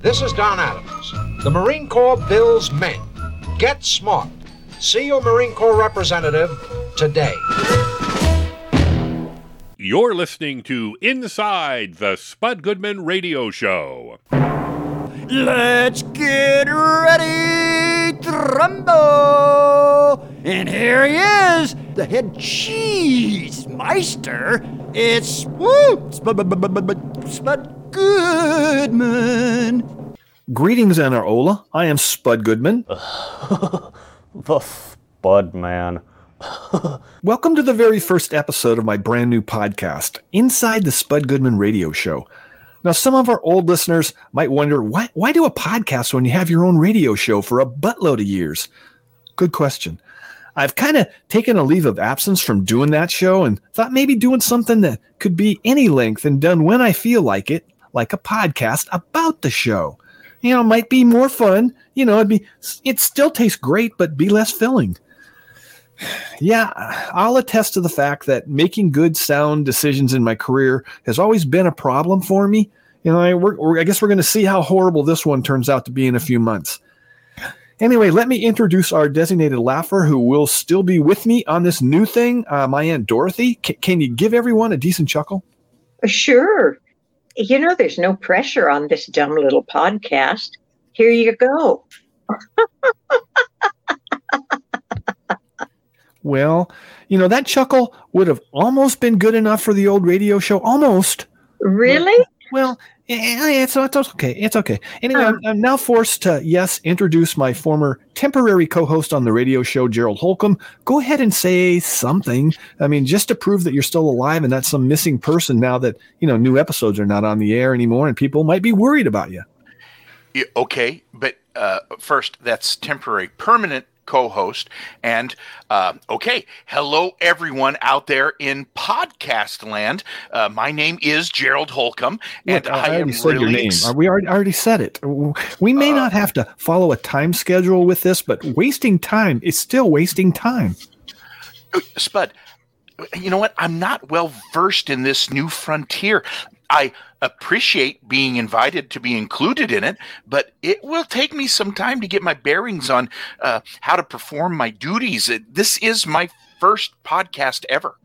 This is Don Adams. The Marine Corps bills men. Get smart. See your Marine Corps representative today. You're listening to Inside the Spud Goodman Radio Show. Let's get ready to rumble! And here he is, the head cheese meister. It's woo, Spud, Spud Goodman. Greetings, Anarola. I am Spud Goodman. the Spud Man. Welcome to the very first episode of my brand new podcast, Inside the Spud Goodman Radio Show. Now, some of our old listeners might wonder why, why do a podcast when you have your own radio show for a buttload of years? Good question. I've kind of taken a leave of absence from doing that show and thought maybe doing something that could be any length and done when I feel like it, like a podcast about the show. You know, might be more fun. You know, it'd be it still tastes great, but be less filling. Yeah, I'll attest to the fact that making good sound decisions in my career has always been a problem for me. You know, I, we're, I guess we're going to see how horrible this one turns out to be in a few months. Anyway, let me introduce our designated laugher who will still be with me on this new thing, uh, my Aunt Dorothy. C- can you give everyone a decent chuckle? Sure. You know, there's no pressure on this dumb little podcast. Here you go. Well, you know, that chuckle would have almost been good enough for the old radio show. Almost. Really? Well, it's, it's okay. It's okay. Anyway, I'm, I'm, now forced to, yes, introduce my former temporary co host on the radio show, Gerald Holcomb. Go ahead and say something. I mean, just to prove that you're still alive and not some missing person now that, you know, new episodes are not on the air anymore and people might be worried about you. Okay, but uh, first, that's temporary. Permanent co-host. And uh, okay hello everyone out there in podcast land. Uh, my name is gerald holcomb and Look, I, I, am said really your name. ex- Uh, we already, already said it. We may Uh, not have to follow a time schedule with this but wasting time is still wasting time. Spud you know what? I'm not well versed in this new frontier. I appreciate being invited to be included in it but it will take me some time to get my bearings on uh, how to perform my duties Uh, this is my first podcast ever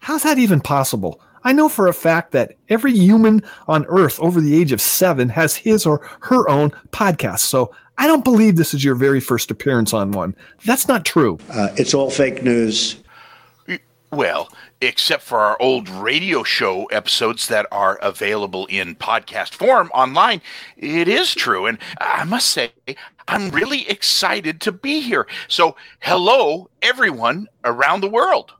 How's that even possible? I know for a fact that every human on earth over the age of seven has his or her own podcast. So I don't believe this is your very first appearance on one. That's not true. Uh, it's all fake news. Well, except for our old radio show episodes that are available in podcast form online, it is true. And I must say, I'm really excited to be here. So, hello, everyone around the world.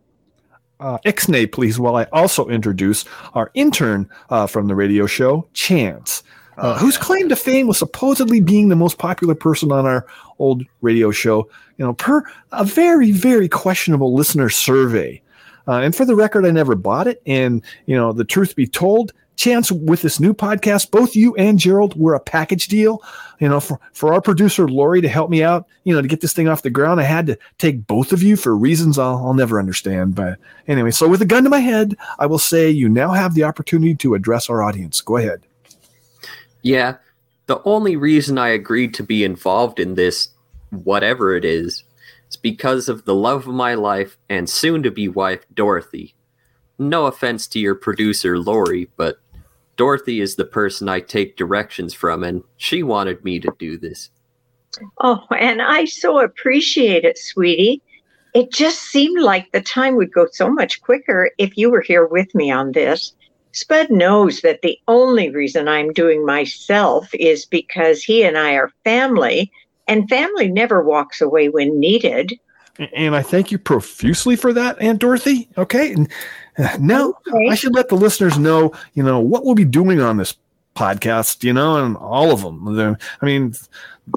Uh, Ixnay, please, while I also introduce our intern uh, from the radio show, Chance, uh, whose claim to fame was supposedly being the most popular person on our old radio show, you know, per a very, very questionable listener survey. Uh, and for the record, I never bought it. And, you know, the truth be told, Chance, with this new podcast, both you and Gerald were a package deal. You know, for, for our producer, Lori, to help me out, you know, to get this thing off the ground, I had to take both of you for reasons I'll, I'll never understand. But anyway, so with a gun to my head, I will say you now have the opportunity to address our audience. Go ahead. Yeah, the only reason I agreed to be involved in this, whatever it is, is because of the love of my life and soon to be wife, Dorothy. No offense to your producer, Lori, but Dorothy is the person I take directions from, and she wanted me to do this. Oh, and I so appreciate it, sweetie. It just seemed like the time would go so much quicker if you were here with me on this. Spud knows that the only reason I'm doing myself is because he and I are family, and family never walks away when needed. And I thank you profusely for that, Aunt Dorothy. Okay. And uh, now Okay. I should let the listeners know, you know, what we'll be doing on this podcast, you know, and all of them. The- I mean,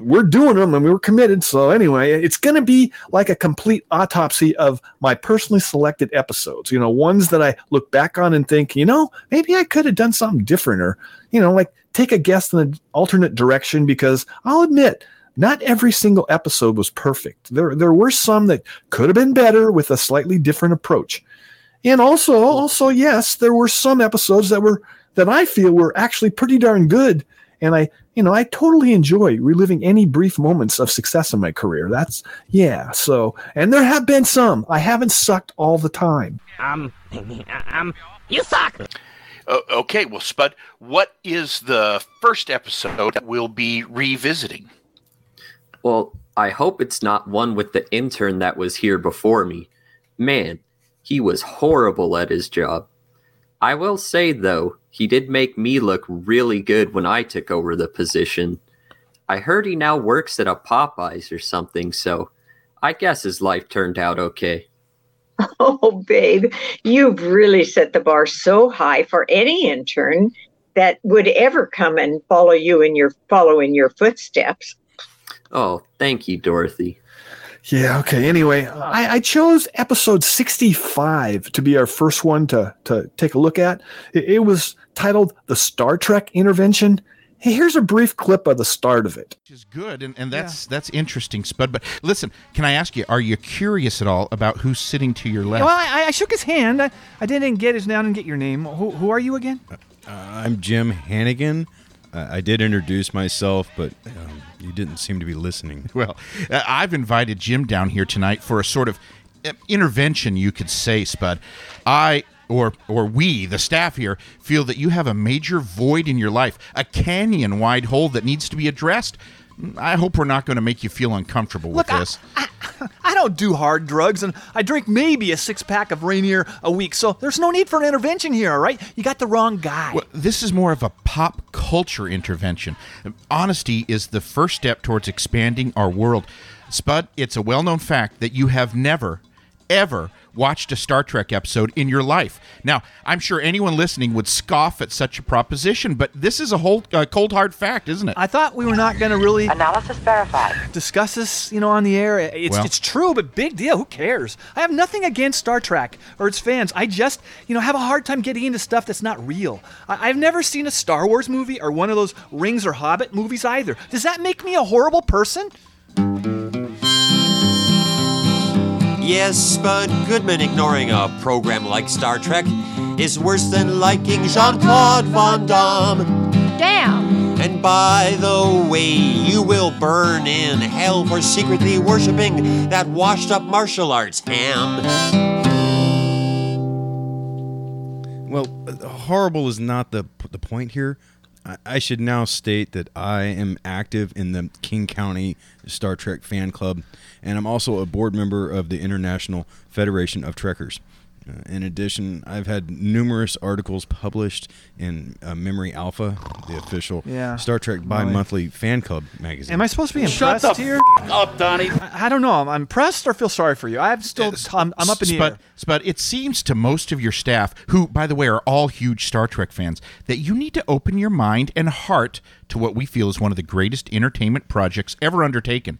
we're doing them and we were committed. So anyway, it's going to be like a complete autopsy of my personally selected episodes, you know, ones that I look back on and think, you know, maybe I could have done something different or, you know, like take a guess in an alternate direction because I'll admit not every single episode was perfect. There, there were some that could have been better with a slightly different approach. And also, also, yes, there were some episodes that were that I feel were actually pretty darn good. and I, you know, I totally enjoy reliving any brief moments of success in my career. That's yeah. So, and there have been some. I haven't sucked all the time. Um, um, you suck. Uh, okay, well, Spud, what is the first episode that we'll be revisiting? Well, I hope it's not one with the intern that was here before me. Man, he was horrible at his job. I will say, though, he did make me look really good when I took over the position. I heard he now works at a Popeyes or something, so I guess his life turned out okay. Oh, babe, you've really set the bar so high for any intern that would ever come and follow you in your follow in your footsteps. Oh, thank you, Dorothy. Yeah. Okay. Anyway, I, I chose episode 65 to be our first one to, to take a look at. It, it was titled The Star Trek Intervention. Hey, here's a brief clip of the start of it. Which is good, and, and that's that's interesting, Spud. But listen, can I ask you, are you curious at all about who's sitting to your left? Well, I, I shook his hand. I, I didn't get his name and get your name. Who, who are you again? Uh, I'm Jim Hannigan. Uh, I did introduce myself, but um, you didn't seem to be listening. Well, uh, I've invited Jim down here tonight for a sort of uh, intervention, you could say, Spud. I or or we, the staff here, feel that you have a major void in your life, a canyon wide hole that needs to be addressed. I hope we're not going to make you feel uncomfortable with Look, I- this. I don't do hard drugs, and I drink maybe a six pack of Rainier a week, so there's no need for an intervention here, all right? You got the wrong guy. Well, this is more of a pop culture intervention. Honesty is the first step towards expanding our world. Spud, it's a well known fact that you have never, ever watched a Star Trek episode in your life. Now, I'm sure anyone listening would scoff at such a proposition, but this is a whole uh, cold hard fact, isn't it? I thought we were not going to really Analysis verified. discuss this, you know, on the air. It's Well- it's true, but big deal. Who cares? I have nothing against Star Trek or its fans. I just, you know, have a hard time getting into stuff that's not real. I, I've never seen a Star Wars movie or one of those Rings or Hobbit movies either. Does that make me a horrible person? Yes, Spud Goodman ignoring a program like Star Trek is worse than liking Jean Claude Van Damme. Damn! And by the way, you will burn in hell for secretly worshipping that washed up martial arts ham. Well, uh, horrible is not the the point here. I, should now state that I am active in the King County Star Trek fan club, and I'm also a board member of the International Federation of Trekkers. Uh, in addition, I've had numerous articles published in uh, Memory Alpha, the official Yeah. Star Trek bi-monthly fan club magazine. Am I supposed to be Shut impressed the here? up, Donnie. I, I don't know. I'm I'm impressed or feel sorry for you. I'm still, I'm, I'm up in the but, air. Spud, it seems to most of your staff, who, by the way, are all huge Star Trek fans, that you need to open your mind and heart to what we feel is one of the greatest entertainment projects ever undertaken.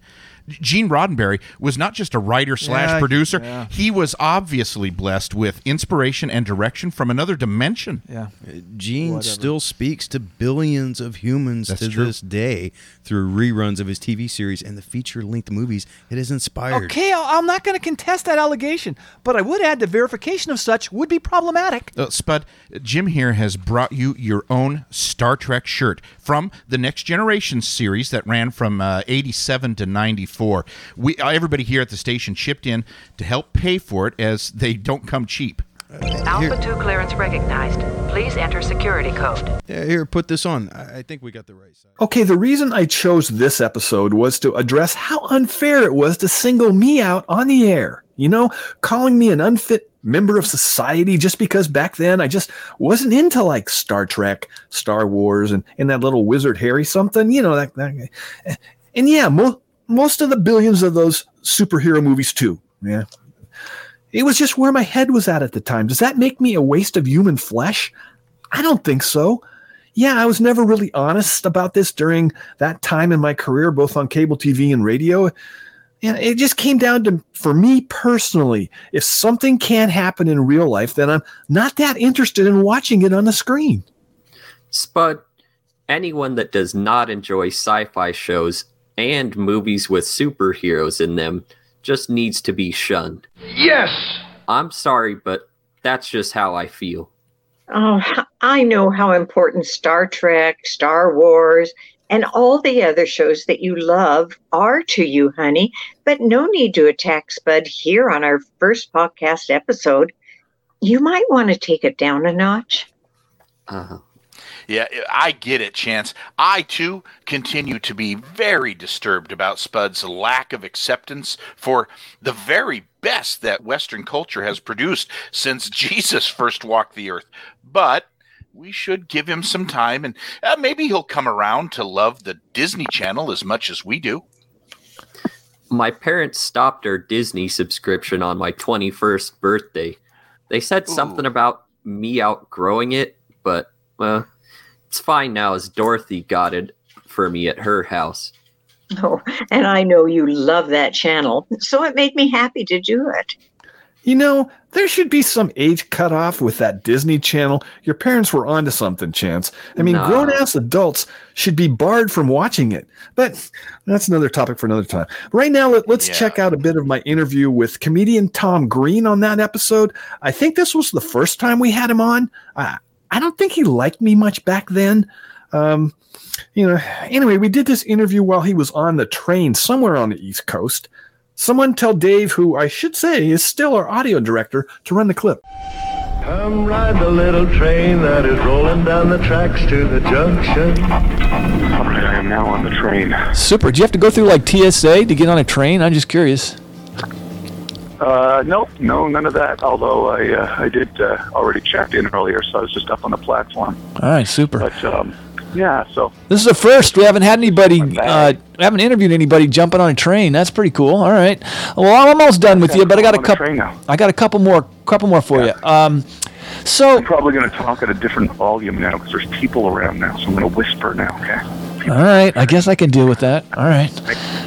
Gene Roddenberry was not just a writer slash Yeah, producer; yeah. he was obviously blessed with inspiration and direction from another dimension. Yeah. Gene Whatever. still speaks to billions of humans That's to true. this day through reruns of his TV series and the feature-length movies it has inspired. Okay, I- I'm not going to contest that allegation, but I would add the verification of such would be problematic. Uh, Spud, Jim here has brought you your own Star Trek shirt from the Next Generation series that ran from uh, 87 to 94. For we uh, everybody here at the station chipped in to help pay for it as they don't come cheap. Alpha 2 clearance recognized. Please enter security code. Yeah, here, put this on. I I think we got the right side. Okay, the reason I chose this episode was to address how unfair it was to single me out on the air. You know, calling me an unfit member of society just because back then I just wasn't into like Star Trek, Star Wars, and, and that little wizard Harry something, you know, that, that and yeah, mo- most of the billions of those superhero movies too. Yeah. It was just where my head was at at the time. Does that make me a waste of human flesh? I don't think so. Yeah, I was never really honest about this during that time in my career, both on cable TV and radio. And it just came down to, for me personally, if something can't happen in real life, then I'm not that interested in watching it on the screen. Spud, anyone that does not enjoy sci fi shows and movies with superheroes in them just needs to be shunned. Yes! I'm sorry, but that's just how I feel. Oh, I know how important Star Trek, Star Wars, and all the other shows that you love are to you, honey, but no need to attack Spud here on our first podcast episode. You might want to take it down a notch. Uh, Yeah, I get it, Chance. I too continue to be very disturbed about Spud's lack of acceptance for the very best that Western culture has produced since Jesus first walked the earth. But we should give him some time, and uh, maybe he'll come around to love the Disney Channel as much as we do. my parents stopped our Disney subscription on my 21st birthday. They said something about me outgrowing it, but well, it's fine now as Dorothy got it for me at her house. Oh, and I know you love that channel, so it made me happy to do it. You know, there should be some age cutoff with that Disney Channel. Your parents were onto something, Chance. I mean, No. grown ass adults should be barred from watching it. But that's another topic for another time. Right now, let, us check out a bit of my interview with comedian Tom Green on that episode. I think this was the first time we had him on. I, I don't think he liked me much back then. Um, you know, anyway, we did this interview while he was on the train somewhere on the East Coast. Someone tell Dave, who I should say is still our audio director, to run the clip. Come ride the little train that is rolling down the tracks to the junction. All right, I am now on the train. Super. Do you have to go through like TSA to get on a train? I'm just curious. Uh, no, no, none of that. Although I, uh, I did uh, already check in earlier, so I was just up on the platform. All right, super. But um, yeah, so This is the first. We haven't had anybody, uh, we haven't interviewed anybody jumping on a train. That's pretty cool. All right. Well, I'm almost done with you, but I got a couple. I got a couple more, couple more for you. Um, so I'm probably going to talk at a different volume now because there's people around now, so I'm going to whisper now. Okay. All right, I guess I can deal with that. All right.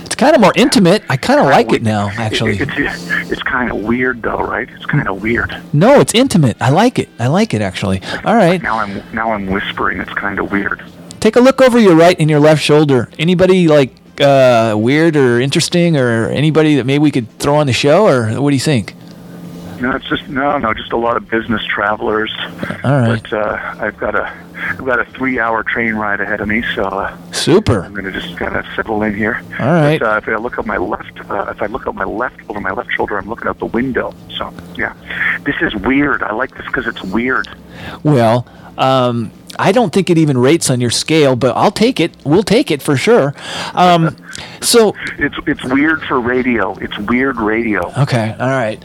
It's kind of more intimate. I kind of like it now, actually. It, it's it's kind of weird though, right? It's kind of weird. No, it's intimate. I like it. I like it actually. All right. Now I'm now I'm whispering. It's kind of weird. Take a look over your right and your left shoulder. Anybody like uh, weird or interesting, or anybody that maybe we could throw on the show, or what do you think? No, it's just no, no, just a lot of business travelers. All right. But uh, I've got a I've got a three hour train ride ahead of me, so uh, Super. I'm going to just kind of settle in here. All right. But, uh, if I look up my left, uh, if I look up my left over my left shoulder, I'm looking out the window. So yeah, this is weird. I like this because it's weird. Well, um, I don't think it even rates on your scale, but I'll take it. We'll take it for sure. Um, so It's it's weird for radio. It's weird radio. Okay, all right.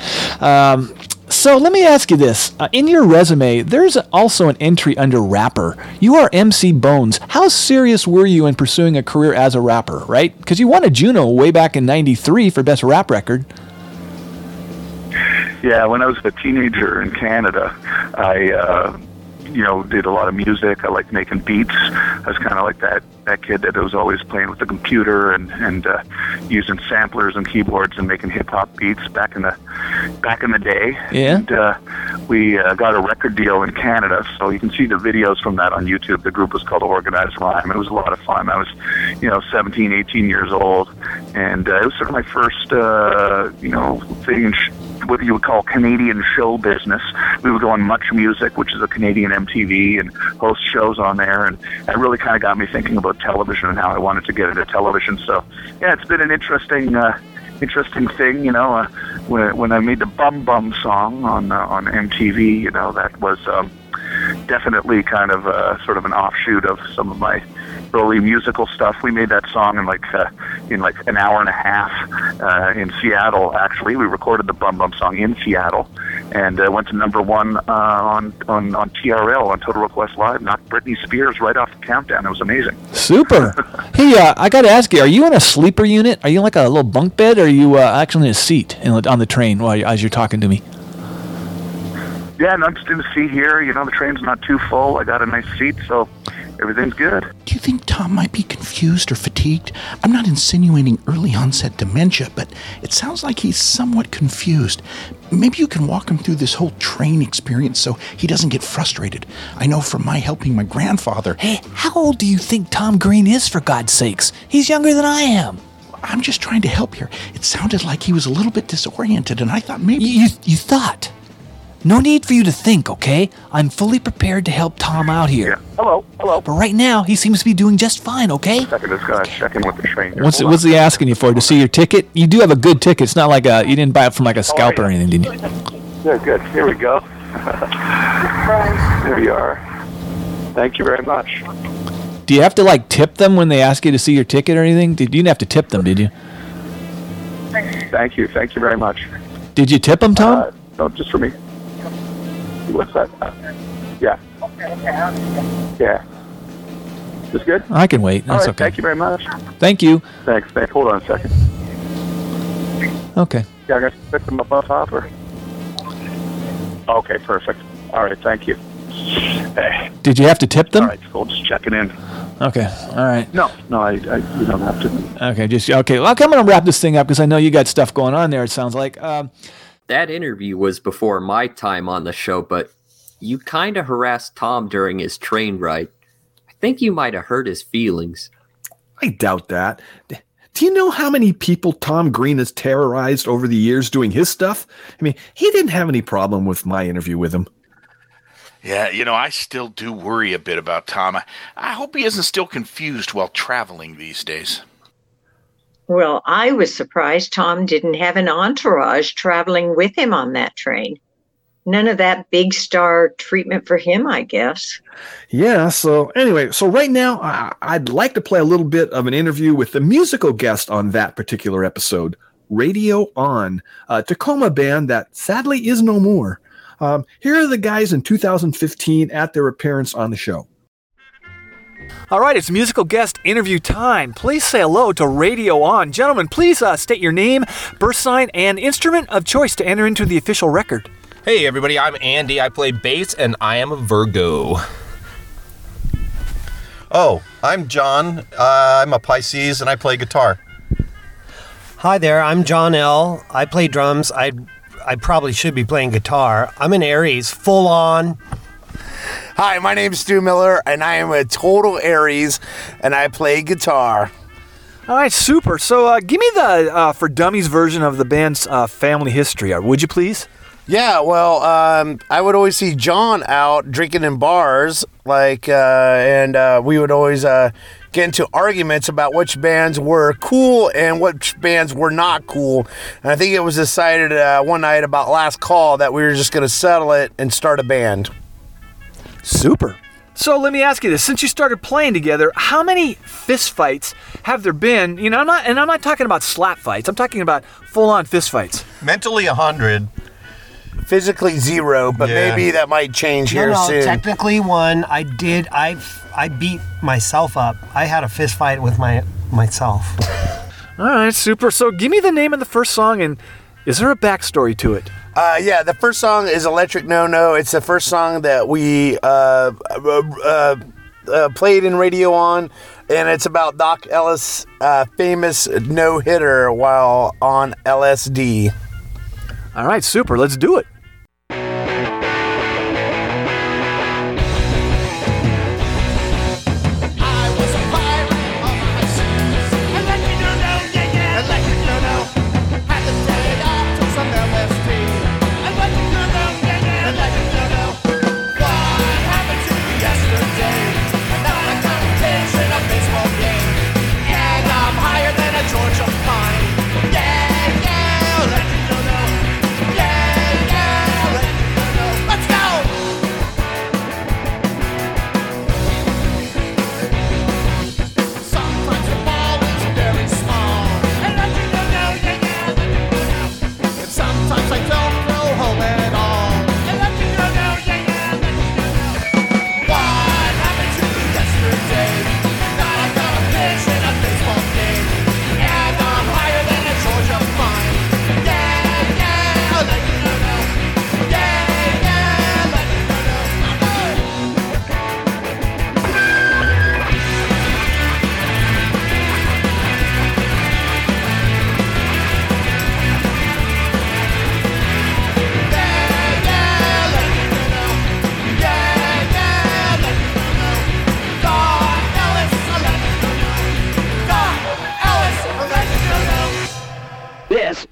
Um, so let me ask you this: uh, in your resume, there's also an entry under rapper. You are MC Bones. How serious were you in pursuing a career as a rapper? Right? Because you won a Juno way back in '93 for best rap record. Yeah, when I was a teenager in Canada, I, uh, you know, did a lot of music. I liked making beats. I was kind of like that that kid that was always playing with the computer and and uh, using samplers and keyboards and making hip hop beats back in the back in the day. Yeah. And uh, we uh, got a record deal in Canada, so you can see the videos from that on YouTube. The group was called Organized Rhyme. It was a lot of fun. I was, you know, 17, 18 years old, and uh, it was sort of my first, uh, you know, thing. in sh- what you would call Canadian show business. We would go on Much Music, which is a Canadian MTV, and host shows on there. And it really kind of got me thinking about television and how I wanted to get into television. So, yeah, it's been an interesting, uh, interesting thing. You know, uh, when when I made the Bum Bum song on uh, on MTV, you know, that was um, definitely kind of uh, sort of an offshoot of some of my early musical stuff. We made that song in like uh, in like an hour and a half uh, in Seattle. Actually, we recorded the Bum Bum song in Seattle, and uh, went to number one uh, on on on TRL on Total Request Live. Knocked Britney Spears right off the countdown. It was amazing. Super. hey, uh, I got to ask you: Are you in a sleeper unit? Are you in like a little bunk bed? Or are you uh, actually in a seat in, on the train while you, as you're talking to me? Yeah, and I'm just in a seat here. You know, the train's not too full. I got a nice seat, so everything's good. Do you think Tom might be confused or fatigued? I'm not insinuating early onset dementia, but it sounds like he's somewhat confused. Maybe you can walk him through this whole train experience so he doesn't get frustrated. I know from my helping my grandfather. Hey, how old do you think Tom Green is, for God's sakes? He's younger than I am. I'm just trying to help here. It sounded like he was a little bit disoriented, and I thought maybe. You, you thought? No need for you to think, okay? I'm fully prepared to help Tom out here. Yeah. Hello, hello. But right now, he seems to be doing just fine, okay? Second, just gotta check with the train. What's what's he asking you for? To see your ticket? You do have a good ticket. It's not like a you didn't buy it from like a scalper or anything, did you? on. Good, good. Here we go. there you are. Thank you very much. Do you have to like tip them when they ask you to see your ticket or anything? Did you didn't have to tip them? Did you? Thank you, thank you very much. Did you tip them, Tom? Uh, no, just for me. What's that? Yeah. Yeah. This good? I can wait. That's right, okay. Thank you very much. Thank you. Thanks. Thanks. Hold on a second. Okay. Yeah, I got to pick them up on top or? Okay, perfect. All right, thank you. Hey, Did you have to tip them? all right, cool. Just checking in. Okay. All right. No, no, I, I you don't have to. Okay. Just okay. Well, okay, I'm gonna wrap this thing up because I know you got stuff going on there. It sounds like. Um, That interview was before my time on the show, but you kind of harassed Tom during his train ride. I think you might have hurt his feelings. I doubt that. Do you know how many people Tom Green has terrorized over the years doing his stuff? I mean, he didn't have any problem with my interview with him. Yeah, you know, I still do worry a bit about Tom. I, I hope he isn't still confused while traveling these days. Well, I was surprised Tom didn't have an entourage traveling with him on that train. None of that big star treatment for him, I guess. Yeah. So anyway, so right now I'd like to play a little bit of an interview with the musical guest on that particular episode, Radio On, a Tacoma band that sadly is no more. Um, here are the guys in 2015 at their appearance on the show. All right, it's musical guest interview time. Please say hello to Radio On. Gentlemen, please uh, state your name, birth sign, and instrument of choice to enter into the official record. Hey everybody, I'm Andy. I play bass and I am a Virgo. Oh, I'm John. Uh, I'm a Pisces and I play guitar. Hi there, I'm John L. I play drums. I I probably should be playing guitar. I'm an Aries, full on. Hi, my name's Stu Miller, and I am a total Aries, and I play guitar. All right, super. So, uh, give me the uh, for dummies version of the band's uh, family history, uh, would you please? Yeah, well, um, I would always see John out drinking in bars, like, uh, and uh, we would always uh, get into arguments about which bands were cool and which bands were not cool. And I think it was decided uh, one night about last call that we were just going to settle it and start a band. Super. So let me ask you this: Since you started playing together, how many fist fights have there been? You know, I'm not, and I'm not talking about slap fights. I'm talking about full-on fist fights. Mentally a hundred. Physically zero, but Yeah. maybe that might change No, here no, soon. technically one. I did. I I beat myself up. I had a fist fight with my myself. All right, super. So give me the name of the first song, and is there a backstory to it? Uh, yeah, the first song is Electric No No. It's the first song that we uh, uh, uh, uh, played in radio on, and it's about Doc Ellis' uh, famous no hitter while on LSD. All right, super. Let's do it.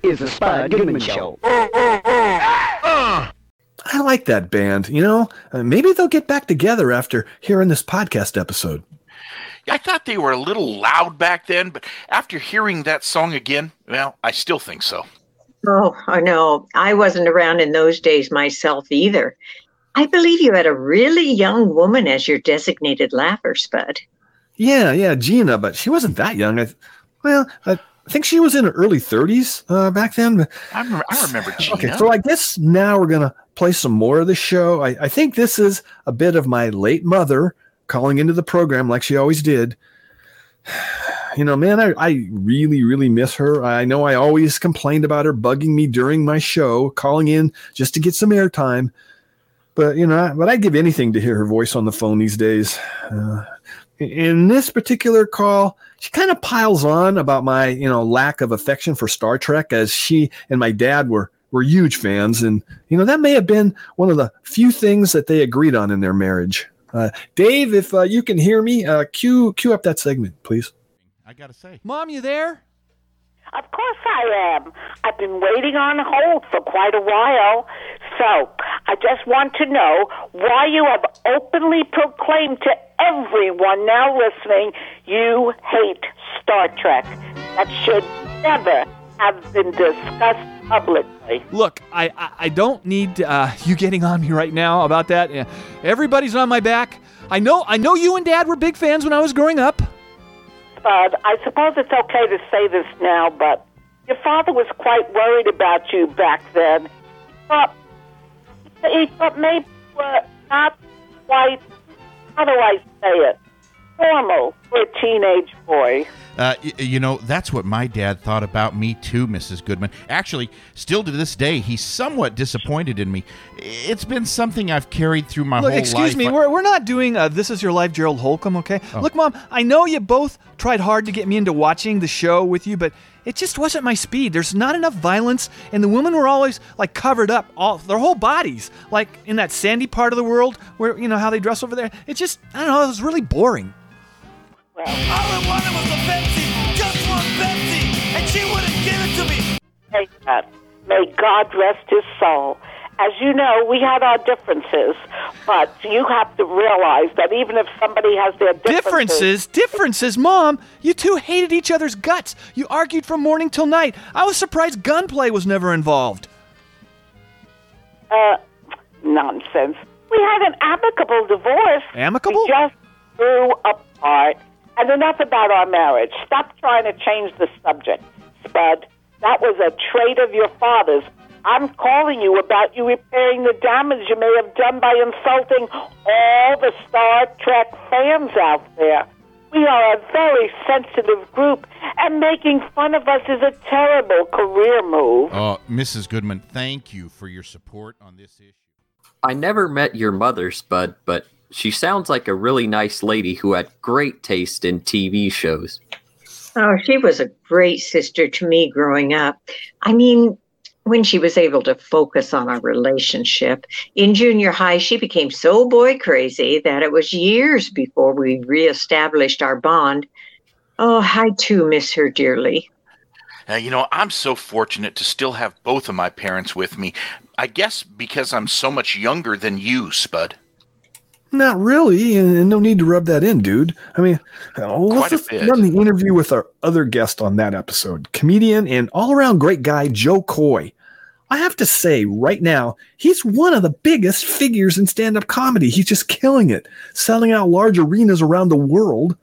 Is the Spud Goodman Show. I like that band. You know, uh, maybe they'll get back together after hearing this podcast episode. I thought they were a little loud back then, but after hearing that song again, well, I still think so. Oh, I know. I wasn't around in those days myself either. I believe you had a really young woman as your designated laugher, Spud. Yeah, yeah, Gina, but she wasn't that young. I, well, I think she was in her early 30s uh, back then. I remember, I remember Gina. Okay, so I guess now we're going to play some more of the show. I, I think this is a bit of my late mother calling into the program like she always did. You know, man, I, I really, really miss her. I know I always complained about her bugging me during my show, calling in just to get some airtime. But, you know, but I'd give anything to hear her voice on the phone these days. Uh, in this particular call, she kind of piles on about my, you know, lack of affection for Star Trek as she and my dad were were huge fans and you know that may have been one of the few things that they agreed on in their marriage. Uh, Dave, if uh, you can hear me, uh, cue cue up that segment, please. I gotta say, Mom, you there? Of course I am. I've been waiting on hold for quite a while. So, I just want to know why you have openly proclaimed to everyone now listening you hate Star Trek. That should never have been discussed publicly. Look, I, I, I don't need uh, you getting on me right now about that. Yeah, Everybody's on my back. I know I know you and Dad were big fans when I was growing up. I suppose it's okay to say this now, but your father was quite worried about you back then. But he thought maybe you were not quite, how do I say it, normal for a teenage boy. Uh, y- you know, that's what my dad thought about me too, Mrs. Goodman. Actually, still to this day, he's somewhat disappointed in me. It's been something I've carried through my Look, whole excuse life. me, we're, we're not doing uh, This Is Your Life, Gerald Holcomb, okay? Oh. Look, Mom, I know you both tried hard to get me into watching the show with you, but it just wasn't my speed. There's not enough violence, and the women were always like covered up, all their whole bodies, like in that sandy part of the world where you know how they dress over there. It just, I don't know, it was really boring. All I wanted was a Pepsi, just one Pepsi, and she wouldn't give it to me. May God, may God rest his soul. As you know, we had our differences, but you have to realize that even if somebody has their differences, Differences, differences, Mom. You two hated each other's guts. You argued from morning till night. I was surprised gunplay was never involved. uh, nonsense. We had an amicable divorce. Amicable? We just grew apart. And enough about our marriage. Stop trying to change the subject, Spud. That was a trait of your father's. I'm calling you about you repairing the damage you may have done by insulting all the Star Trek fans out there. We are a very sensitive group, and making fun of us is a terrible career move. Uh, oh, Mrs. Goodman, thank you for your support on this issue. I never met your mother, Spud, but she sounds like a really nice lady who had great taste in TV shows. Oh, she was a great sister to me growing up. I mean, when she was able to focus on our relationship. In junior high, she became so boy crazy that it was years before we reestablished our bond. Oh, I too miss her dearly. Uh, you know, I'm so fortunate to still have both of my parents with me. I guess because I'm so much younger than you, Spud. Not really, and no need to rub that in, dude. I mean, uh, let's just run the interview with our other guest on that episode, comedian and all-around great guy Jo Koy. I have to say, right now, he's one of the biggest figures in stand-up comedy. He's just killing it, selling out large arenas around the world.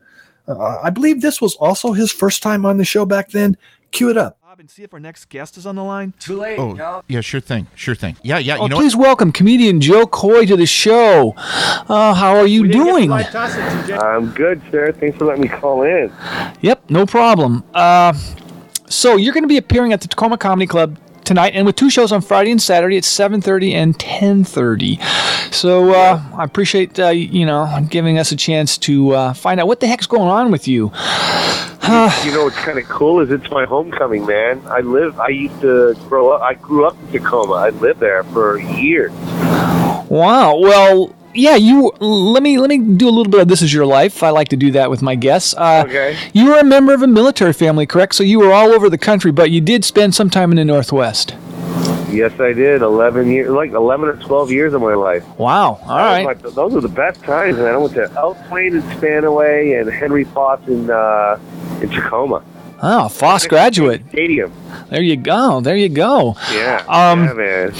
Uh, I believe this was also his first time on the show back then. Cue it up. Bob, and see if our next guest is on the line. Too late. Oh, yeah, sure thing, sure thing. Yeah, yeah. Oh, You know, please welcome comedian Jo Koy to the show. Uh, how are you doing? I'm good, sir. Thanks for letting me call in. Yep, no problem. Uh, so you're going to be appearing at the Tacoma Comedy Club tonight, and with two shows on Friday and Saturday at 7:30 and 10:30. So uh, I appreciate uh, you know giving us a chance to uh, find out what the heck's going on with you. you know what's kind of cool is it's my homecoming, man. I live. I used to grow up. I grew up in Tacoma. I lived there for years. Wow. Well, yeah. You let me let me do a little bit of this is your life. I like to do that with my guests. Uh, Okay. You were a member of a military family, correct? So you were all over the country, but you did spend some time in the Northwest. Yes, I did. Eleven years, like eleven or twelve years of my life. Wow. All right. my- those were the best times, man. I went to Elk Plain and Spanaway and Henry Foss in uh, in Tacoma Oh, Foss graduate. Stadium. There you go. There you go. Yeah, Um, yeah, man.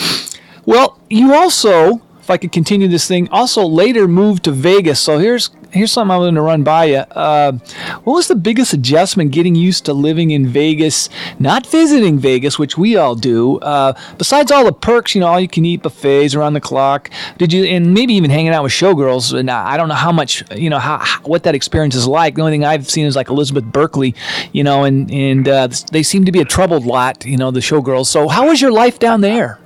Well, you also, if I could continue this thing, also later moved to Vegas. So here's here's something I'm going to run by you. Uh, what was the biggest adjustment getting used to living in Vegas, not visiting Vegas, which we all do? Uh, besides all the perks, you know, all you can eat buffets around the clock. Did you, and maybe even hanging out with showgirls? And I don't know how much, you know, how, what that experience is like. The only thing I've seen is like Elizabeth Berkley, you know, and and uh, they seem to be a troubled lot, you know, the showgirls. So how was your life down there?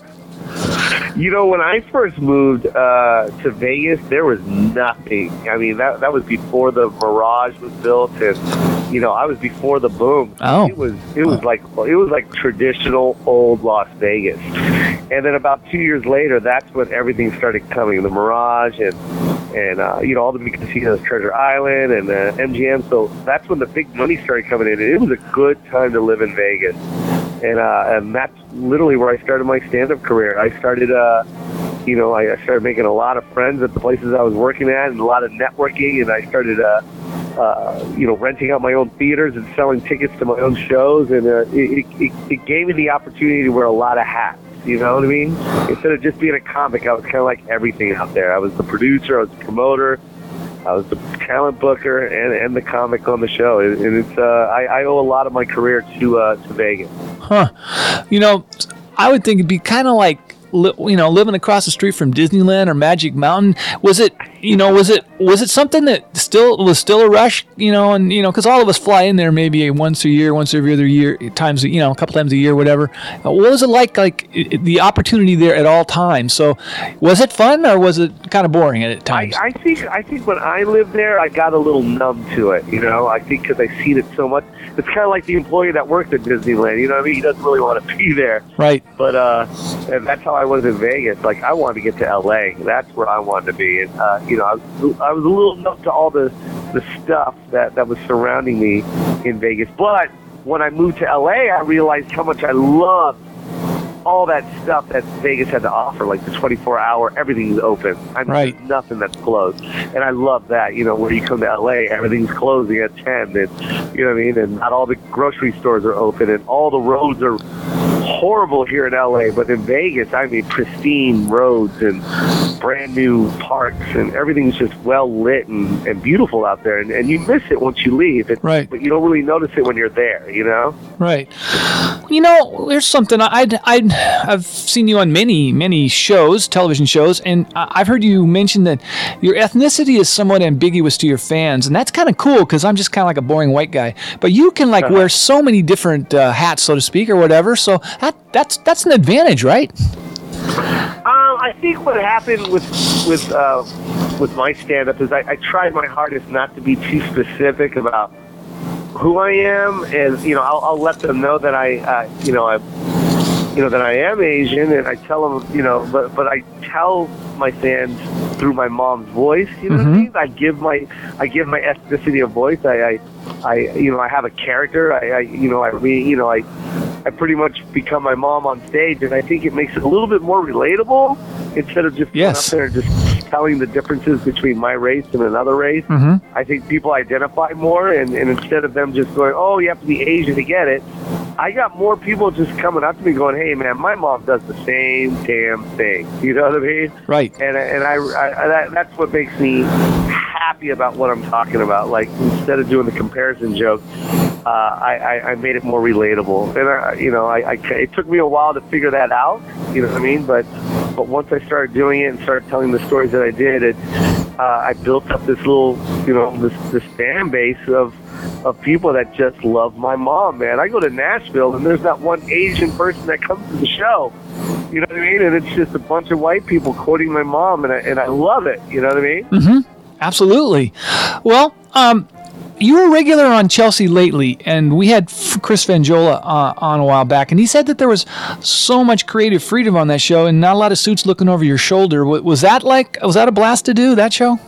You know, when I first moved uh, to Vegas, there was nothing. I mean, that that was before the Mirage was built, and you know, I was before the boom. Oh. it was it was like it was like traditional old Las Vegas. And then about two years later, that's when everything started coming. The Mirage and and uh, you know all the big casinos, Treasure Island and uh, MGM. So that's when the big money started coming in. And it was a good time to live in Vegas and uh, and that's literally where I started my stand-up career. I started, uh, you know, I, started making a lot of friends at the places I was working at, and a lot of networking, and I started, uh, uh, you know, renting out my own theaters and selling tickets to my own shows, and uh, it, it, it gave me the opportunity to wear a lot of hats. You know what I mean? Instead of just being a comic, I was kind of like everything out there. I was the producer, I was the promoter, I was the talent booker and, and the comic on the show, and it's uh, I, I owe a lot of my career to uh, to Vegas. Huh. You know, I would think it'd be kind of like li- you know living across the street from Disneyland or Magic Mountain. Was it you know was it was it something that still was still a rush? You know, and you know because all of us fly in there maybe once a year, once every other year, times you know a couple times a year, whatever. Uh, What was it like? Like the opportunity there at all times. So was it fun or was it kind of boring at times? I, I think I think when I lived there, I got a little numb to it. You know, I think because I've seen it so much. It's kind of like the employee that worked at Disneyland. You know what I mean? He doesn't really want to be there. right. But uh, and that's how I was in Vegas. Like I wanted to get to L.A. That's where I wanted to be. And uh, you know, I was I was a little numb to all the the stuff that that was surrounding me in Vegas. But when I moved to L.A., I realized how much I loved all that stuff that Vegas had to offer, like the 24 hour, everything's open. I mean, Right. there's nothing that's closed. And I love that, you know, where you come to LA, everything's closing at 10, and, you know what I mean? And not all the grocery stores are open, and all the roads are horrible here in LA. But in Vegas, I mean, pristine roads and brand new parks, and everything's just well lit and, and beautiful out there. And, and you miss it once you leave. It, Right. But you don't really notice it when you're there, you know? Right. You know, there's something I'd, I'd I've seen you on many many shows, television shows, and I- I've heard you mention that your ethnicity is somewhat ambiguous to your fans, and that's kind of cool because I'm just kind of like a boring white guy. But you can like wear so many different uh, hats, so to speak, or whatever. So that that's that's an advantage, right? Um, I think what happened with with uh, with my stand up is I, I tried my hardest not to be too specific about who I am, and you know I'll, I'll let them know that I uh, you know I you know that I am Asian, and I tell them you know but but I tell my fans through my mom's voice. You know what I mean? I give my I give my ethnicity a voice. I I, I you know I have a character. I, I you know I re, you know I I pretty much become my mom on stage, and I think it makes it a little bit more relatable instead of just Yes. going up there and just telling the differences between my race and another race. Mhm. I think people identify more, and, and instead of them just going, "Oh, you have to be Asian to get it," I got more people just coming up to me going, "Hey, man, my mom does the same damn thing." You know what I mean? Right. And and I, I that, that's what makes me happy about what I'm talking about. Like instead of doing the comparison joke, uh, I, I I made it more relatable. And I, you know, I, I it took me a while to figure that out. You know what I mean? But but once I started doing it and started telling the stories that I did, it uh, I built up this little you know this this fan base of of people that just love my mom. Man, I go to Nashville and there's not one Asian person that comes to the show. You know what I mean? And it's just a bunch of white people quoting my mom, and I, and I love it. You know what I mean? Mm-hmm. Absolutely. Well, um, you were regular on Chelsea lately, and we had Chris Franjola uh, on a while back, and he said that there was so much creative freedom on that show, and not a lot of suits looking over your shoulder. Was that like? Was that a blast to do that show?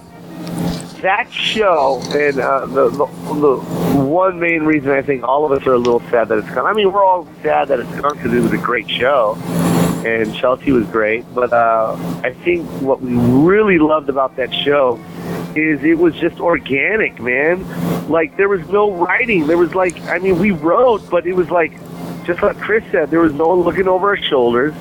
that show and uh, the, the the one main reason I think all of us are a little sad that it's gone. I mean, we're all sad that it's gone because it was a great show. and Chelsea was great. But uh, I think what we really loved about that show is it was just organic, man. Like there was no writing. There was like, I mean, we wrote, but it was like, just like Chris said, there was no one looking over our shoulders.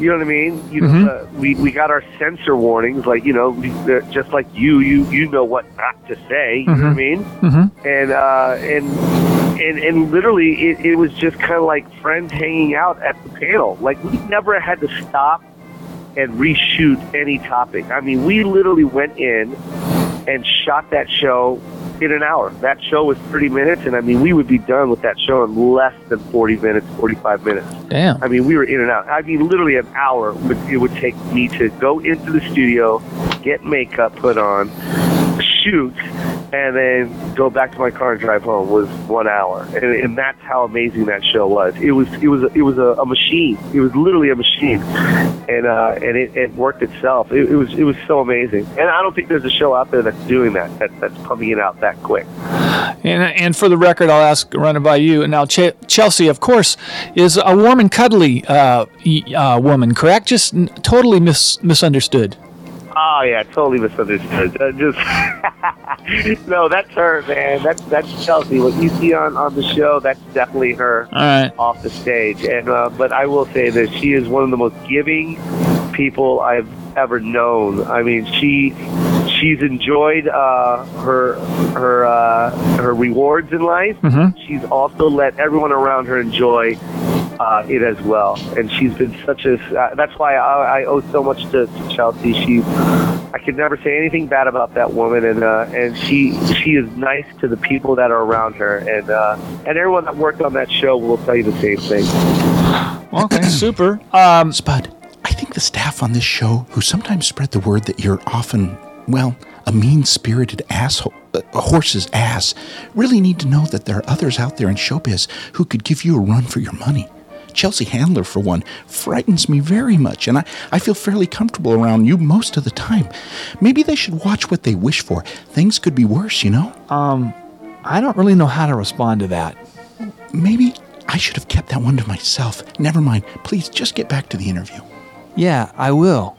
You know what I mean? You know, uh, we we got our censor warnings, like you know, uh, just like you, you you know what not to say. You know what I mean? Mm-hmm. and uh, and and and literally, it, it was just kind of like friends hanging out at the panel. Like we never had to stop and reshoot any topic. I mean, we literally went in and shot that show in an hour. That show was 30 minutes, and I mean, we would be done with that show in less than 40 minutes, 45 minutes. Damn. I mean, we were in and out. I mean, literally an hour would, it would take me to go into the studio, get makeup put on, shoot, and then go back to my car and drive home was one hour. And, and that's how amazing that show was. It was it was it was a, a machine. It was literally a machine, and uh, and it, it worked itself. It, it was it was so amazing. And I don't think there's a show out there that's doing that. That that's pumping it out that quick. And, and for the record, I'll ask, run it by you. And now, Ch- Chelsea, of course, is a warm and cuddly uh, uh, woman, correct? Just totally mis- misunderstood. Oh yeah, totally misunderstood. Just no, that's her, man. That's that's Chelsea. What you see on on the show, that's definitely her All right. off the stage. And uh, but I will say that she is one of the most giving people I've ever known. I mean, she she's enjoyed uh, her her uh, her rewards in life. Mhm. She's also let everyone around her enjoy uh, it as well. And she's been such a. Uh, that's why I, I owe so much to, to Chelsea. She, I could never say anything bad about that woman, and uh, and she she is nice to the people that are around her, and uh, and everyone that worked on that show will tell you the same thing. Okay, super. Um, Spud, I think the staff on this show, who sometimes spread the word that you're often, well, a mean spirited asshole, a horse's ass, really need to know that there are others out there in showbiz who could give you a run for your money. Chelsea Handler, for one, frightens me very much, and I, I feel fairly comfortable around you most of the time. Maybe they should watch what they wish for. Things could be worse, you know? Um, I don't really know how to respond to that. Maybe I should have kept that one to myself. Never mind. Please just get back to the interview. Yeah, I will.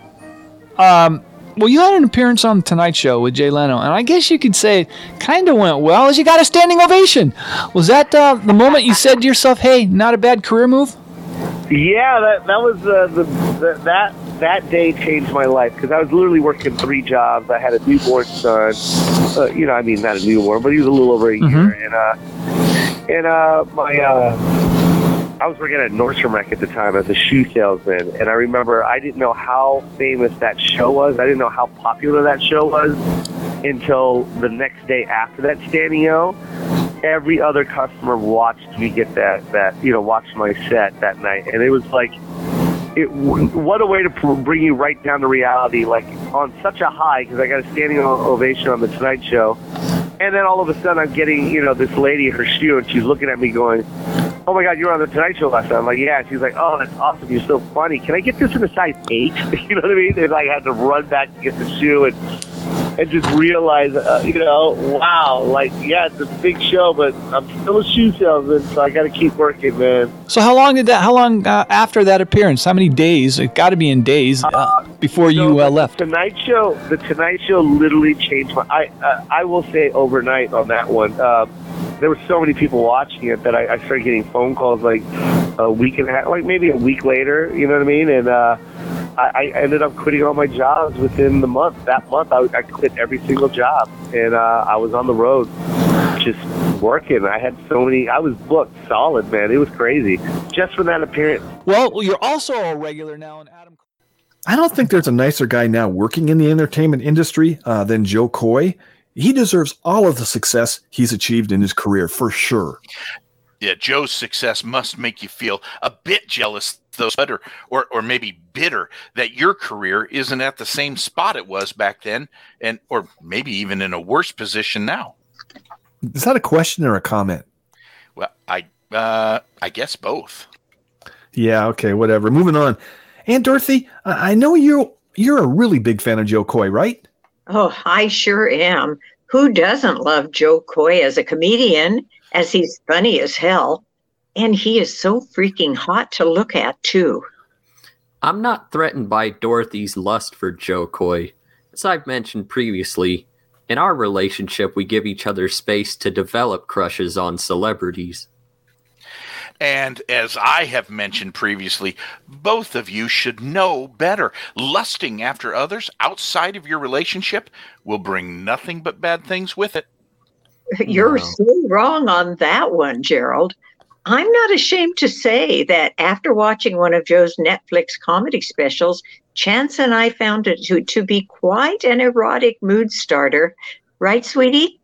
Um, well, you had an appearance on the Tonight Show with Jay Leno, and I guess you could say it kind of went well, as you got a standing ovation. Was that uh, the moment you said to yourself, "Hey, not a bad career move"? Yeah, that that was uh, the, the that that day changed my life because I was literally working three jobs. I had a newborn son. Uh, you know, I mean, not a newborn, but he was a little over a year, and uh, and uh, my uh, I was working at Nordstrom Rack at the time as a shoe salesman, and I remember I didn't know how famous that show was. I didn't know how popular that show was until the next day after that standing O. Every other customer watched me get that that you know watched my set that night, and it was like it, what a way to bring you right down to reality, like on such a high, because I got a standing ovation on the Tonight Show. And then all of a sudden, I'm getting, you know, this lady, her shoe, and she's looking at me going, Oh my God, you were on the Tonight Show last night. I'm like, Yeah. She's like, Oh, that's awesome. You're so funny. Can I get this in a size 8? you know what I mean? And I had to run back to get the shoe and and just realize, uh, you know, wow, like, yeah, it's a big show, but I'm still a shoe salesman, so I got to keep working, man. So how long did that? How long uh, after that appearance? How many days? It got to be in days uh, before you uh, left. Tonight Show, the Tonight Show literally changed my. I uh, I will say overnight on that one. Uh, there were so many people watching it that I, I started getting phone calls like a week and a half, like maybe a week later. You know what I mean? And uh, I, I ended up quitting all my jobs within the month. That month, I, I quit every single job, and uh, I was on the road, just working. I had so many. I was booked solid, man. It was crazy, just for that appearance. Well, you're also a regular now in Adam. I don't think there's a nicer guy now working in the entertainment industry uh, than Jo Koy. He deserves all of the success he's achieved in his career for sure. Yeah, Jo's success must make you feel a bit jealous, though, Spud, or, or or maybe bitter that your career isn't at the same spot it was back then, and or maybe even in a worse position now. Is that a question or a comment? Well, I uh, I guess both. Yeah, okay, whatever. Moving on. Aunt Dorothy, I I know you you're a really big fan of Jo Koy, right? Oh, I sure am. Who doesn't love Jo Koy as a comedian, as he's funny as hell? And he is so freaking hot to look at, too. I'm not threatened by Dorothy's lust for Jo Koy. As I've mentioned previously, in our relationship, we give each other space to develop crushes on celebrities. And as I have mentioned previously, both of you should know better. Lusting after others outside of your relationship will bring nothing but bad things with it. You're so wrong on that one, Gerald. I'm not ashamed to say that after watching one of Jo's Netflix comedy specials, Chance and I found it to, to be quite an erotic mood starter. Right, sweetie?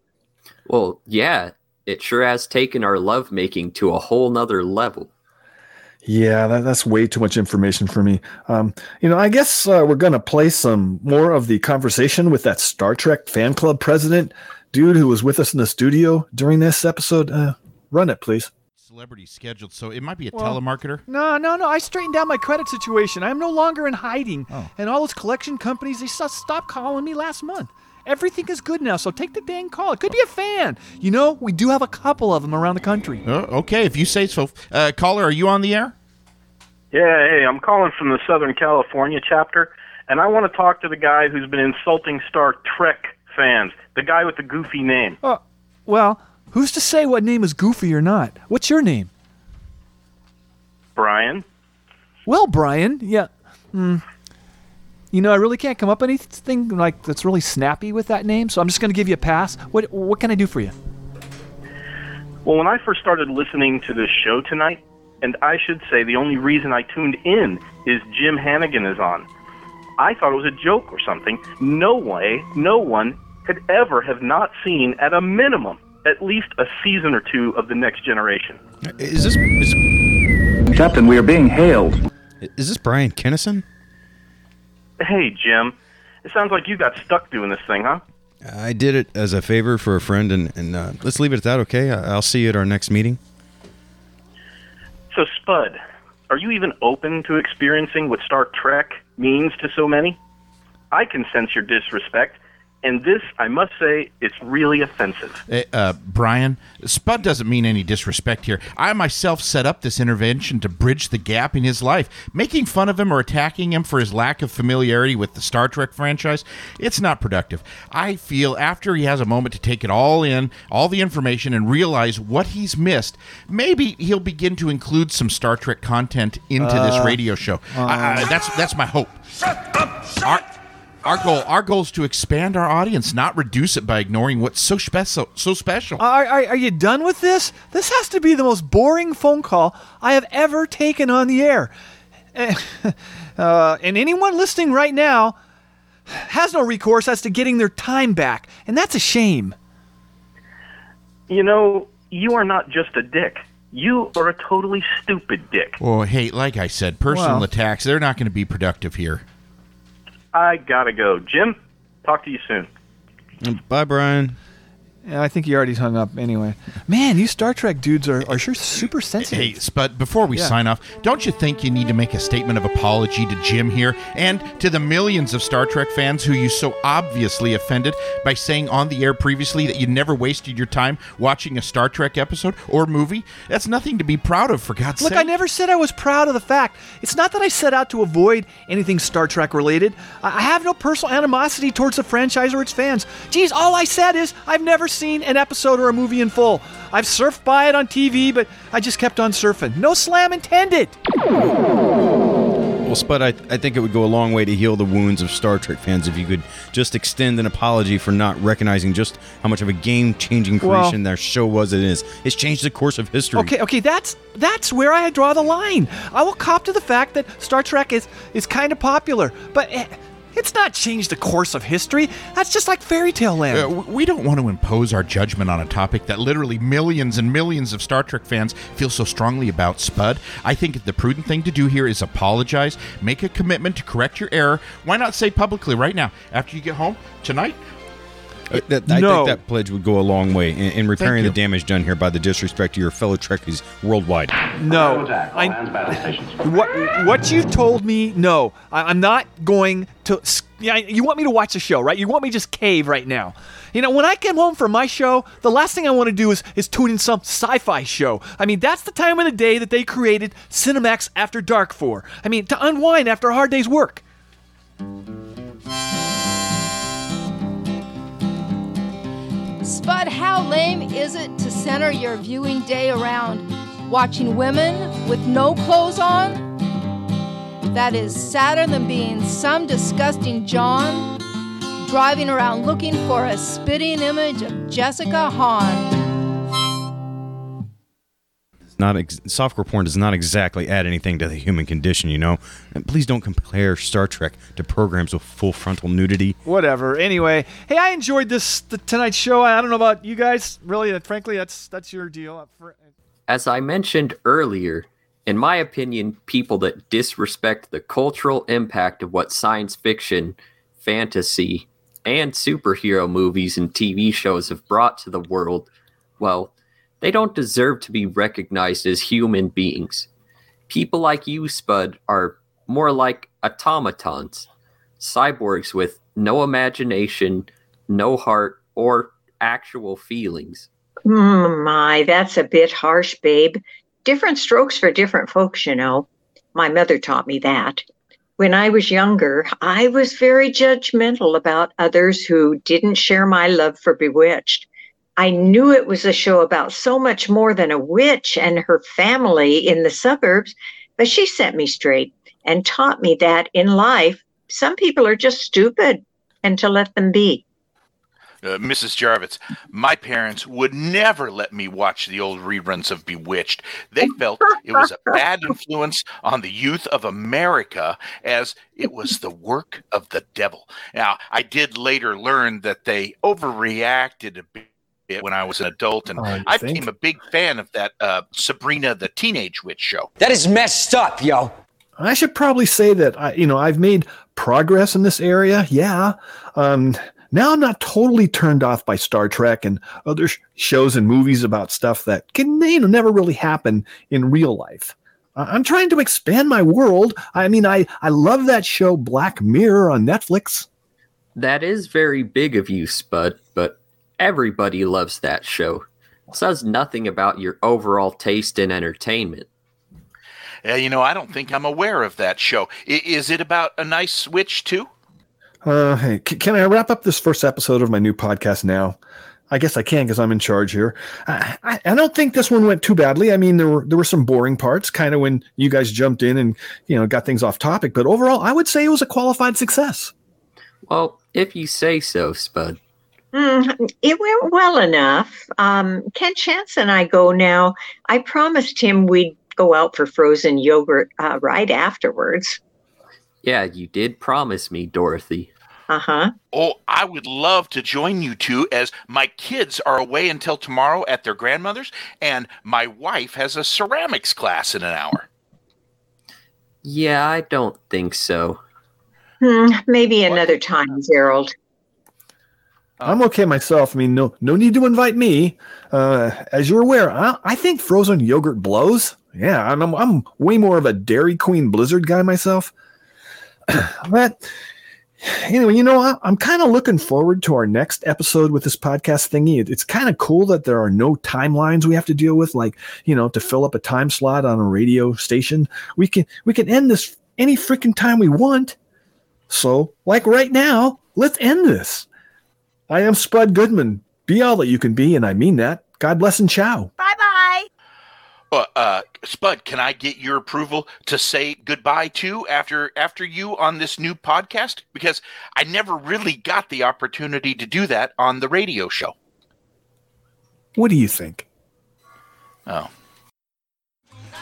Well, yeah, it sure has taken our lovemaking to a whole nother level. Yeah, that, that's way too much information for me. Um, you know, I guess uh, we're going to play some more of the conversation with that Star Trek fan club president dude who was with us in the studio during this episode. Uh, run it, please. Celebrity scheduled, so it might be a Well, telemarketer. No, no, no. I straightened out my credit situation. I am no longer in hiding. Oh. And all those collection companies, they stopped calling me last month. Everything is good now, so take the dang call. It could be a fan. You know, we do have a couple of them around the country. Oh, okay, if you say so. Uh, caller, are you on the air? Yeah, hey, I'm calling from the Southern California chapter, and I want to talk to the guy who's been insulting Star Trek fans, the guy with the goofy name. Oh, well, who's to say what name is goofy or not? What's your name? Brian? Well, Brian, yeah. Hmm. You know, I really can't come up with anything like that's really snappy with that name, so I'm just going to give you a pass. What what can I do for you? Well, when I first started listening to this show tonight, and I should say the only reason I tuned in is Jim Hannigan is on. I thought it was a joke or something. No way, no one could ever have not seen, at a minimum, at least a season or two of The Next Generation. Is this is, Captain, we are being hailed. is this Brian Kinnison? Hey, Jim. It sounds like you got stuck doing this thing, huh? I did it as a favor for a friend, and, and uh, let's leave it at that, okay? I'll see you at our next meeting. So, Spud, are you even open to experiencing what Star Trek means to so many? I can sense your disrespect, and this, I must say, it's really offensive. Uh, uh, Brian, Spud doesn't mean any disrespect here. I myself set up this intervention to bridge the gap in his life. Making fun of him or attacking him for his lack of familiarity with the Star Trek franchise, it's not productive. I feel after he has a moment to take it all in, all the information, and realize what he's missed, maybe he'll begin to include some Star Trek content into this Uh, radio show. I, I, that's that's my hope. Shut up, Our, our goal, our goal is to expand our audience, not reduce it by ignoring what's so special. So special. Are, are, are you done with this? This has to be the most boring phone call I have ever taken on the air. Uh, and anyone listening right now has no recourse as to getting their time back, and that's a shame. You know, you are not just a dick. You are a totally stupid dick. Well, hey, like I said, personal Well- attacks, they're not going to be productive here. I gotta go. Jim, talk to you soon. Bye, Brian. Yeah, I think he already hung up anyway. Man, you Star Trek dudes are, are sure super sensitive. Hey, Spud, before we Yeah. sign off, don't you think you need to make a statement of apology to Jim here and to the millions of Star Trek fans who you so obviously offended by saying on the air previously that you never wasted your time watching a Star Trek episode or movie? That's nothing to be proud of, for God's sake. Look, sake. I never said I was proud of the fact. It's not that I set out to avoid anything Star Trek related. I I have no personal animosity towards the franchise or its fans. Geez, all I said is I've never seen an episode or a movie in full. I've surfed by it on TV, but I just kept on surfing. No slam intended. Well, Spud, I, I think it would go a long way to heal the wounds of Star Trek fans if you could just extend an apology for not recognizing just how much of a game-changing Well- creation their show was and is. It's changed the course of history. Okay, okay, that's that's where I draw the line. I will cop to the fact that Star Trek is is kind of popular, but eh, it's not changed the course of history. That's just like fairy tale land. Uh, we don't want to impose our judgment on a topic that literally millions and millions of Star Trek fans feel so strongly about, Spud. I think the prudent thing to do here is apologize, make a commitment to correct your error. Why not say publicly right now, after you get home tonight? Uh, that- I No. think that pledge would go a long way in, in repairing you. the damage done here by the disrespect to your fellow Trekkies worldwide. No, I, what what you told me. No, I, I'm not going to s- Yeah, you want me to watch the show, right? You want me to just cave right now. You know, when I come home from my show, the last thing I want to do is, is tune in some sci fi show. I mean, that's the time of the day that they created Cinemax After Dark for. I mean, to unwind after a hard day's work. Spud, how lame is it to center your viewing day around watching women with no clothes on? That is sadder than being some disgusting John driving around looking for a spitting image of Jessica Hahn. It's not ex- softcore porn does not exactly add anything to the human condition, you know. And please don't compare Star Trek to programs with full frontal nudity. Whatever. Anyway, hey, I enjoyed this the, tonight's show. I don't know about you guys. Really, uh, frankly, that's that's your deal. Uh, As I mentioned earlier, in my opinion, people that disrespect the cultural impact of what science fiction, fantasy, and superhero movies and TV shows have brought to the world, well, they don't deserve to be recognized as human beings. People like you, Spud, are more like automatons, cyborgs with no imagination, no heart, or actual feelings. Mm, my, that's a bit harsh, babe. Different strokes for different folks, you know. My mother taught me that. When I was younger, I was very judgmental about others who didn't share my love for Bewitched. I knew it was a show about so much more than a witch and her family in the suburbs, but she set me straight and taught me that in life, some people are just stupid and to let them be. Uh, Mrs. Jarvis, my parents would never let me watch the old reruns of Bewitched. They felt it was a bad influence on the youth of America as it was the work of the devil. Now, I did later learn that they overreacted a bit when I was an adult, and Oh, I think? became a big fan of that uh, Sabrina the Teenage Witch show. That is messed up, yo. I should probably say that I, you know, I've made progress in this area. Yeah. Um, now I'm not totally turned off by Star Trek and other sh- shows and movies about stuff that can, you know, never really happen in real life. I- I'm trying to expand my world. I mean, I, I love that show Black Mirror on Netflix. That is very big of you, Spud, but everybody loves that show. It says nothing about your overall taste in entertainment. Uh, you know, I don't think I'm aware of that show. I- is it about a nice switch too? Uh, hey, c- can I wrap up this first episode of my new podcast now? I guess I can because I'm in charge here. I, I, I don't think this one went too badly. I mean, there were there were some boring parts, kind of when you guys jumped in and you know got things off topic. But overall, I would say it was a qualified success. Well, if you say so, Spud. Mm, it went well enough. Um, Ken Chance and I go now. I promised him we'd go out for frozen yogurt uh, right afterwards. Yeah, you did promise me, Dorothy. Uh huh. Oh, I would love to join you two as my kids are away until tomorrow at their grandmother's, and my wife has a ceramics class in an hour. Yeah, I don't think so. Hmm, maybe another time, Gerald. I'm okay myself. I mean, no no need to invite me. Uh, as you're aware, I, I think frozen yogurt blows. Yeah, I'm, I'm I'm way more of a Dairy Queen Blizzard guy myself. but anyway, you know, I, I'm kind of looking forward to our next episode with this podcast thingy. It- it's kind of cool that there are no timelines we have to deal with, like you know, to fill up a time slot on a radio station. We can we can end this any freaking time we want. So, like right now, let's end this. I am Spud Goodman. Be all that you can be, and I mean that. God bless and ciao. Bye bye. Uh, uh, Spud, can I get your approval to say goodbye to after after you on this new podcast? Because I never really got the opportunity to do that on the radio show. What do you think? Oh.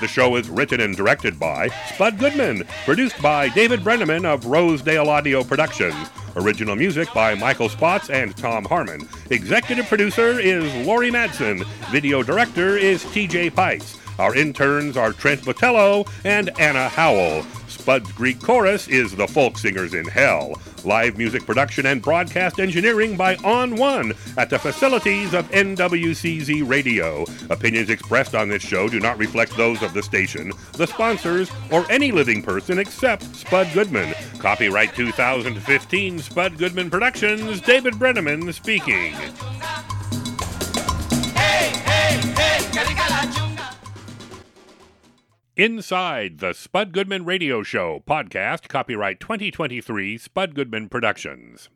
The show is written and directed by Spud Goodman, produced by David Brenneman of Rosedale Audio Productions. Original music by Michael Spots and Tom Harmon. Executive producer is Lori Madsen. Video director is TJ Pice. Our interns are Trent Botello and Anna Howell. Spud's Greek chorus is The Folk Singers in Hell. Live music production and broadcast engineering by On One at the facilities of NWCZ Radio. Opinions expressed on this show do not reflect those of the station, the sponsors, or any living person except Spud Goodman. Copyright 2015 Spud Goodman Productions, David Brenneman speaking. Inside the Spud Goodman Radio Show podcast, copyright 2023 Spud Goodman Productions.